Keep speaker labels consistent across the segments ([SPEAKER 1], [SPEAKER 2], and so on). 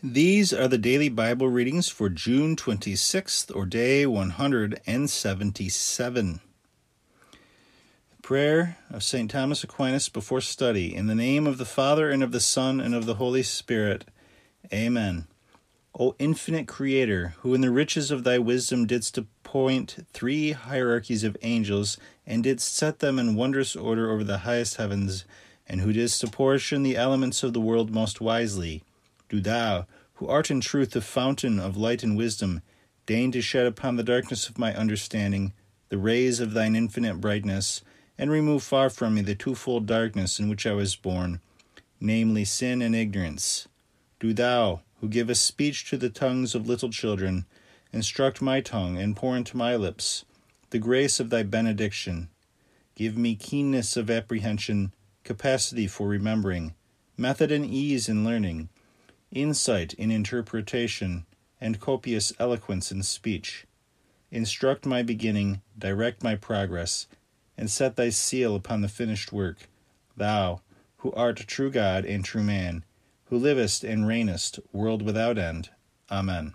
[SPEAKER 1] These are the daily Bible readings for June 26th, or day 177. Prayer of St. Thomas Aquinas before study. In the name of the Father, and of the Son, and of the Holy Spirit. Amen. O infinite Creator, who in the riches of thy wisdom didst appoint three hierarchies of angels, and didst set them in wondrous order over the highest heavens, and who didst apportion the elements of the world most wisely do thou, who art in truth the fountain of light and wisdom, deign to shed upon the darkness of my understanding the rays of thine infinite brightness, and remove far from me the twofold darkness in which I was born, namely sin and ignorance. Do thou, who givest speech to the tongues of little children, instruct my tongue and pour into my lips the grace of thy benediction. Give me keenness of apprehension, capacity for remembering, method and ease in learning insight in interpretation, and copious eloquence in speech. Instruct my beginning, direct my progress, and set thy seal upon the finished work. Thou, who art true God and true man, who livest and reignest, world without end. Amen.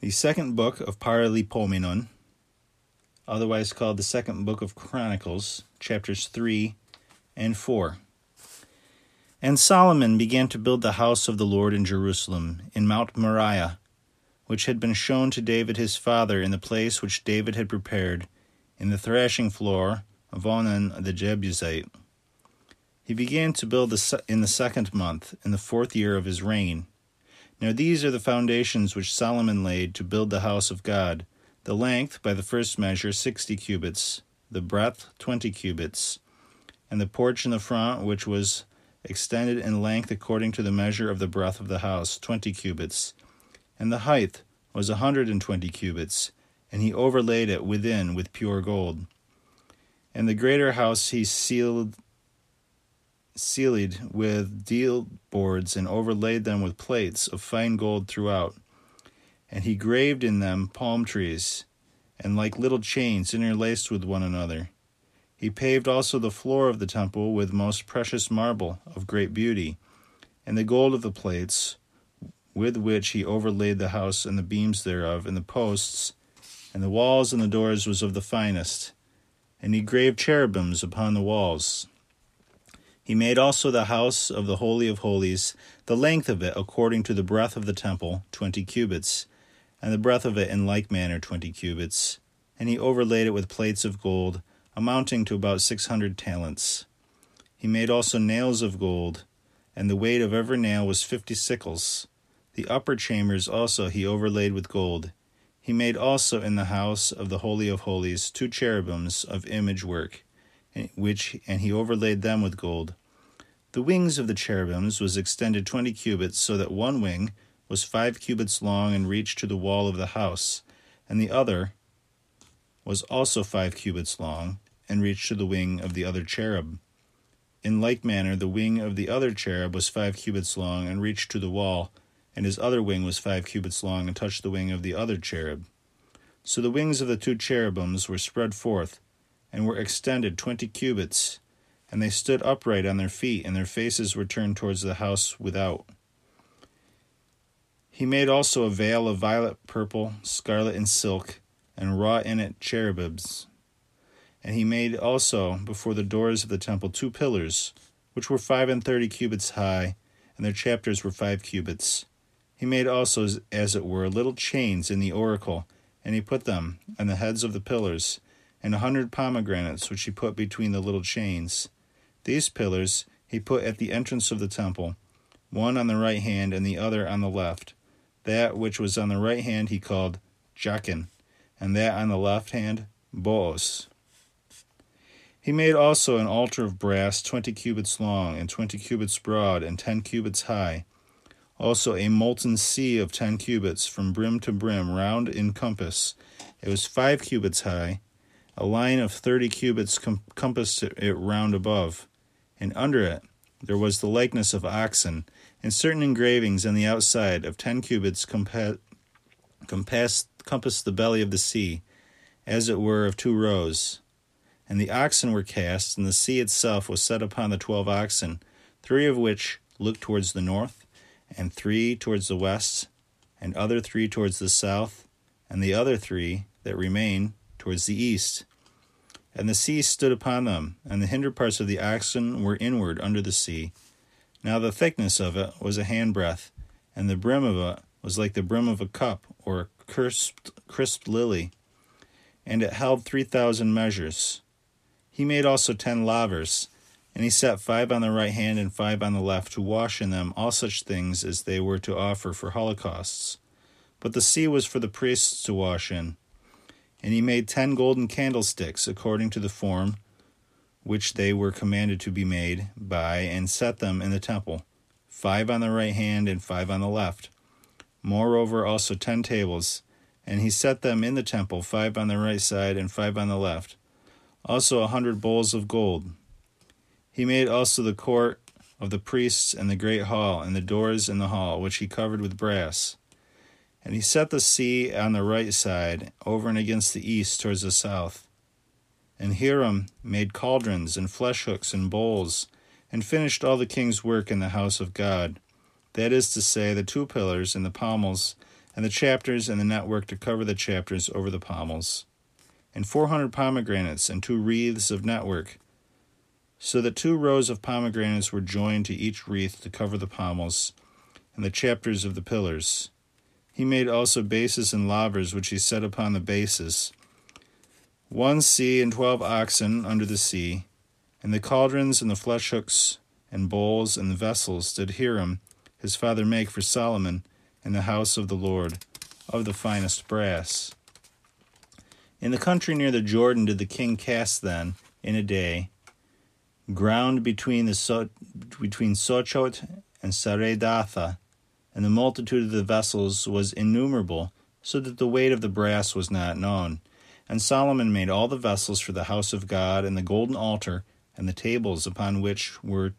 [SPEAKER 1] The second book of Paralipomenon, otherwise called the second book of Chronicles, chapters 3 and 4. And Solomon began to build the house of the Lord in Jerusalem, in Mount Moriah, which had been shown to David his father in the place which David had prepared, in the thrashing floor of Ornan the Jebusite. He began to build in the second month, in the fourth year of his reign. Now these are the foundations which Solomon laid to build the house of God the length, by the first measure, sixty cubits, the breadth, twenty cubits, and the porch in the front, which was extended in length according to the measure of the breadth of the house, twenty cubits, and the height was a hundred and twenty cubits, and he overlaid it within with pure gold. And the greater house he ceiled ceiled with deal boards and overlaid them with plates of fine gold throughout. And he graved in them palm trees, and like little chains interlaced with one another. He paved also the floor of the temple with most precious marble of great beauty, and the gold of the plates, with which he overlaid the house and the beams thereof, and the posts, and the walls and the doors was of the finest. And he graved cherubims upon the walls. He made also the house of the Holy of Holies, the length of it according to the breadth of the temple, twenty cubits, and the breadth of it in like manner twenty cubits. And he overlaid it with plates of gold amounting to about six hundred talents. He made also nails of gold, and the weight of every nail was fifty sicles. The upper chambers also he overlaid with gold. He made also in the house of the Holy of Holies two cherubims of image work, which and he overlaid them with gold. The wings of the cherubims was extended twenty cubits, so that one wing was five cubits long and reached to the wall of the house, and the other was also five cubits long, and reached to the wing of the other cherub. In like manner, the wing of the other cherub was five cubits long, and reached to the wall, and his other wing was five cubits long, and touched the wing of the other cherub. So the wings of the two cherubims were spread forth, and were extended twenty cubits, and they stood upright on their feet, and their faces were turned towards the house without. He made also a veil of violet, purple, scarlet, and silk, and wrought in it cherubims. And he made also before the doors of the temple two pillars, which were five and thirty cubits high, and their chapters were five cubits. He made also, as it were, little chains in the oracle, and he put them on the heads of the pillars, and a hundred pomegranates which he put between the little chains. These pillars he put at the entrance of the temple, one on the right hand and the other on the left. That which was on the right hand he called Jachin, and that on the left hand, Boaz. He made also an altar of brass twenty cubits long, and twenty cubits broad, and ten cubits high. Also a molten sea of ten cubits, from brim to brim, round in compass. It was five cubits high. A line of thirty cubits com- compassed it round above, and under it there was the likeness of oxen, and certain engravings on the outside of ten cubits compa- compassed compassed the belly of the sea, as it were of two rows. And the oxen were cast, and the sea itself was set upon the twelve oxen, three of which looked towards the north, and three towards the west, and other three towards the south, and the other three that remain towards the east. And the sea stood upon them, and the hinder parts of the oxen were inward under the sea. Now the thickness of it was a handbreadth, and the brim of it was like the brim of a cup or a crisped, crisped lily, and it held three thousand measures. He made also ten lavers, and he set five on the right hand and five on the left to wash in them all such things as they were to offer for holocausts. But the sea was for the priests to wash in. And he made ten golden candlesticks according to the form which they were commanded to be made by, and set them in the temple, five on the right hand and five on the left. Moreover, also ten tables, and he set them in the temple, five on the right side and five on the left. Also a hundred bowls of gold. He made also the court of the priests and the great hall, and the doors in the hall, which he covered with brass. And he set the sea on the right side, over and against the east towards the south. And Hiram made cauldrons and flesh hooks and bowls, and finished all the king's work in the house of God. That is to say, the two pillars and the pommels, and the chapters and the network to cover the chapters over the pommels, and four hundred pomegranates and two wreaths of network, so that two rows of pomegranates were joined to each wreath to cover the pommels, and the chapters of the pillars. He made also bases and lavers, which he set upon the bases. One sea and twelve oxen under the sea, and the cauldrons and the flesh hooks and bowls and the vessels did Hiram his father make for Solomon in the house of the Lord of the finest brass. In the country near the Jordan did the king cast then in a day ground between the so- between Socoth and Saredatha, and the multitude of the vessels was innumerable, so that the weight of the brass was not known. And Solomon made all the vessels for the house of God, and the golden altar, and the tables upon which were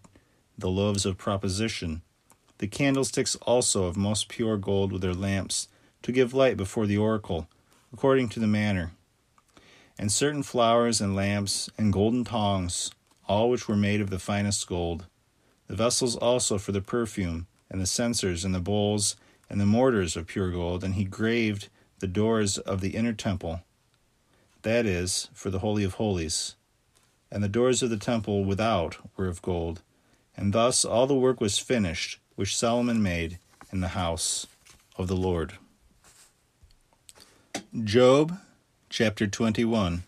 [SPEAKER 1] the loaves of proposition. The candlesticks also of most pure gold with their lamps, to give light before the oracle, according to the manner. And certain flowers and lamps, and golden tongs, all which were made of the finest gold. The vessels also for the perfume, and the censers, and the bowls, and the mortars of pure gold, and he graved the doors of the inner temple, that is, for the Holy of Holies. And the doors of the temple without were of gold. And thus all the work was finished, which Solomon made in the house of the Lord. Job chapter 21.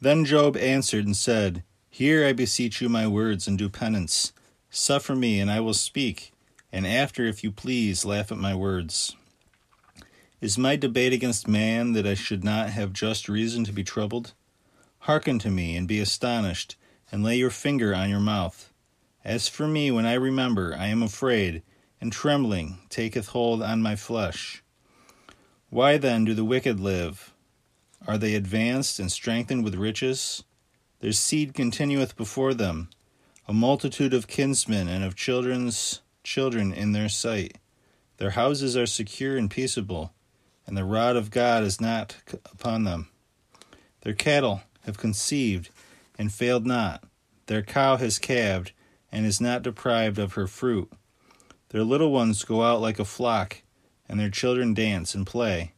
[SPEAKER 1] Then Job answered and said, Hear, I beseech you, my words, and do penance. Suffer me, and I will speak, and after, if you please, laugh at my words. Is my debate against man that I should not have just reason to be troubled? Hearken to me, and be astonished, and lay your finger on your mouth. As for me, when I remember, I am afraid, and trembling taketh hold on my flesh. Why then do the wicked live? Are they advanced and strengthened with riches? Their seed continueth before them, a multitude of kinsmen and of children's children in their sight. Their houses are secure and peaceable, and the rod of God is not upon them. Their cattle have conceived and failed not. Their cow has calved and is not deprived of her fruit. Their little ones go out like a flock, and their children dance and play.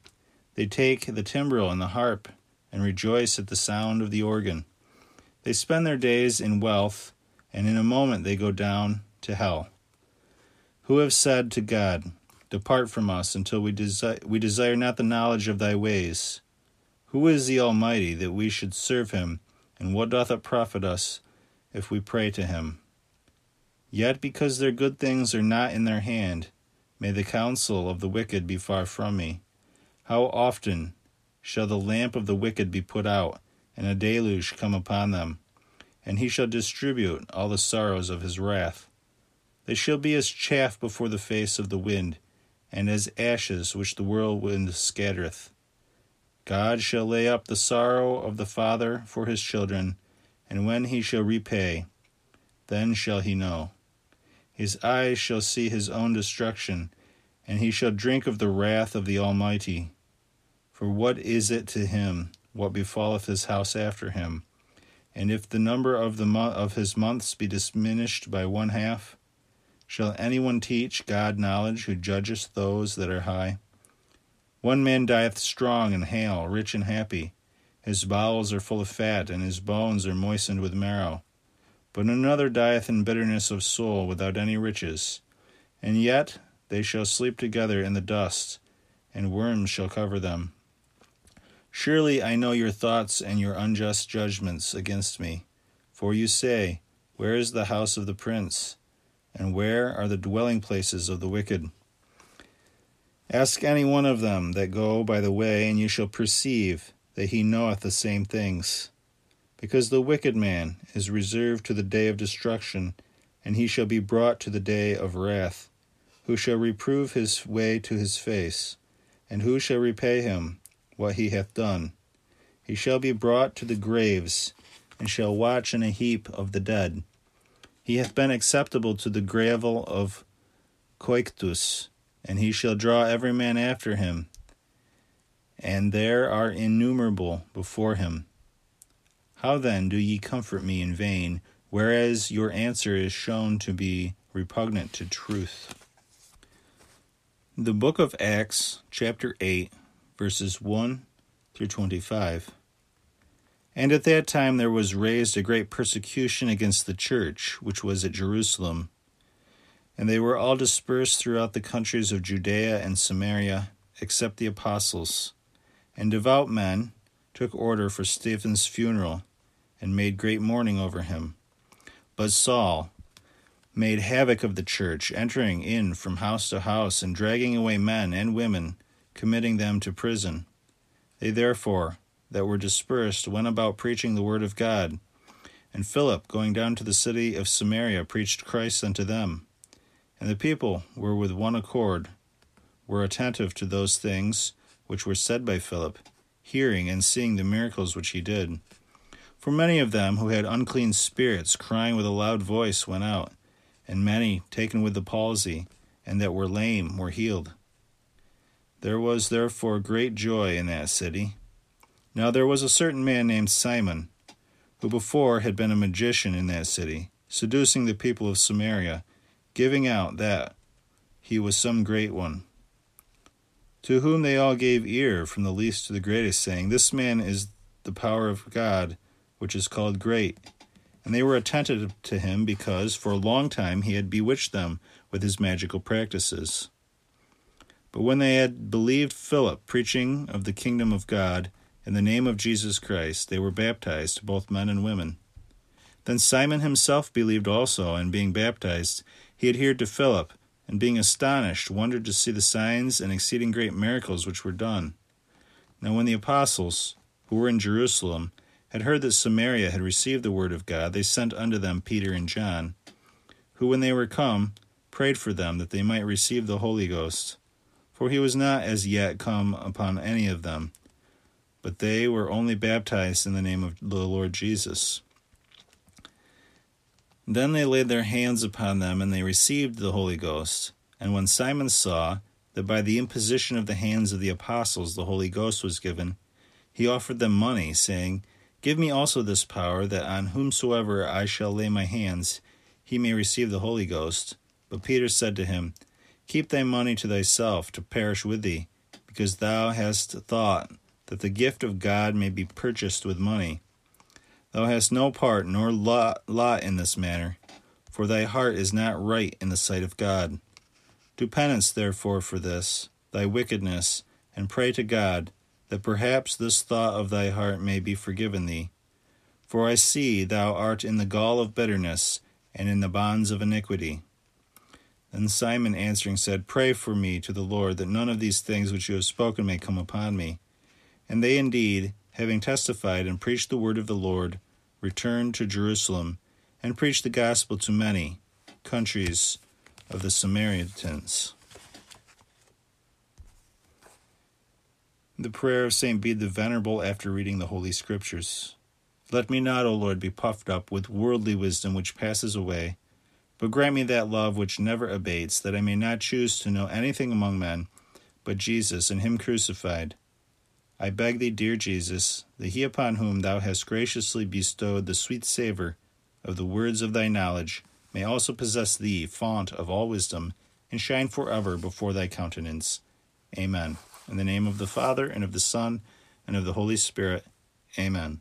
[SPEAKER 1] They take the timbrel and the harp and rejoice at the sound of the organ. They spend their days in wealth, and in a moment they go down to hell. Who have said to God, Depart from us until we, desire we desire not the knowledge of thy ways? Who is the Almighty that we should serve him, and what doth it profit us if we pray to him? Yet because their good things are not in their hand, may the counsel of the wicked be far from me. How often shall the lamp of the wicked be put out? and a deluge come upon them, and he shall distribute all the sorrows of his wrath. They shall be as chaff before the face of the wind, and as ashes which the whirlwind scattereth. God shall lay up the sorrow of the father for his children, and when he shall repay, then shall he know. His eyes shall see his own destruction, and he shall drink of the wrath of the Almighty. For what is it to him what befalleth his house after him. And if the number of the mo- of his months be diminished by one half, Shall anyone teach God knowledge who judgeth those that are high? One man dieth strong and hale, rich and happy. His bowels are full of fat, and his bones are moistened with marrow. But another dieth in bitterness of soul, without any riches. And yet they shall sleep together in the dust, and worms shall cover them. Surely I know your thoughts and your unjust judgments against me. For you say, Where is the house of the prince? And where are the dwelling places of the wicked? Ask any one of them that go by the way, and you shall perceive that he knoweth the same things. Because the wicked man is reserved to the day of destruction, and he shall be brought to the day of wrath. Who shall reprove his way to his face? And who shall repay him what he hath done? He shall be brought to the graves, and shall watch in a heap of the dead. He hath been acceptable to the gravel of Cocytus and he shall draw every man after him. And there are innumerable before him. How then do ye comfort me in vain, whereas your answer is shown to be repugnant to truth? The book of Acts, chapter 8, verses 1 through 25. And at that time there was raised a great persecution against the church, which was at Jerusalem and they were all dispersed throughout the countries of Judea and Samaria, except the apostles. And devout men took order for Stephen's funeral, and made great mourning over him. But Saul made havoc of the church, entering in from house to house, and dragging away men and women, committing them to prison. They therefore, that were dispersed, went about preaching the word of God. And Philip, going down to the city of Samaria, preached Christ unto them. And the people were with one accord, were attentive to those things which were said by Philip, hearing and seeing the miracles which he did. For many of them who had unclean spirits, crying with a loud voice, went out, and many taken with the palsy, and that were lame, were healed. There was therefore great joy in that city. Now there was a certain man named Simon, who before had been a magician in that city, seducing the people of Samaria giving out that he was some great one. To whom they all gave ear, from the least to the greatest, saying, This man is the power of God, which is called great. And they were attentive to him because for a long time he had bewitched them with his magical practices. But when they had believed Philip preaching of the kingdom of God in the name of Jesus Christ, they were baptized, both men and women. Then Simon himself believed also, and being baptized, he adhered to Philip, and being astonished, wondered to see the signs and exceeding great miracles which were done. Now, when the apostles, who were in Jerusalem, had heard that Samaria had received the word of God, they sent unto them Peter and John, who, when they were come, prayed for them that they might receive the Holy Ghost. For he was not as yet come upon any of them, but they were only baptized in the name of the Lord Jesus. Then they laid their hands upon them, and they received the Holy Ghost. And when Simon saw that by the imposition of the hands of the apostles the Holy Ghost was given, he offered them money, saying, Give me also this power, that on whomsoever I shall lay my hands, he may receive the Holy Ghost. But Peter said to him, Keep thy money to thyself, to perish with thee, because thou hast thought that the gift of God may be purchased with money. Thou hast no part nor lot, lot in this matter, for thy heart is not right in the sight of God. Do penance, therefore, for this, thy wickedness, and pray to God, that perhaps this thought of thy heart may be forgiven thee. For I see thou art in the gall of bitterness, and in the bonds of iniquity. Then Simon answering said, Pray for me to the Lord, that none of these things which you have spoken may come upon me. And they indeed, having testified and preached the word of the Lord, returned to Jerusalem and preached the gospel to many countries of the Samaritans. The prayer of St. Bede the Venerable after reading the Holy Scriptures. Let me not, O Lord, be puffed up with worldly wisdom which passes away, but grant me that love which never abates, that I may not choose to know anything among men but Jesus and Him crucified I beg thee, dear Jesus, that he upon whom thou hast graciously bestowed the sweet savour of the words of thy knowledge may also possess thee, font of all wisdom, and shine forever before thy countenance. Amen. In the name of the Father, and of the Son, and of the Holy Spirit. Amen.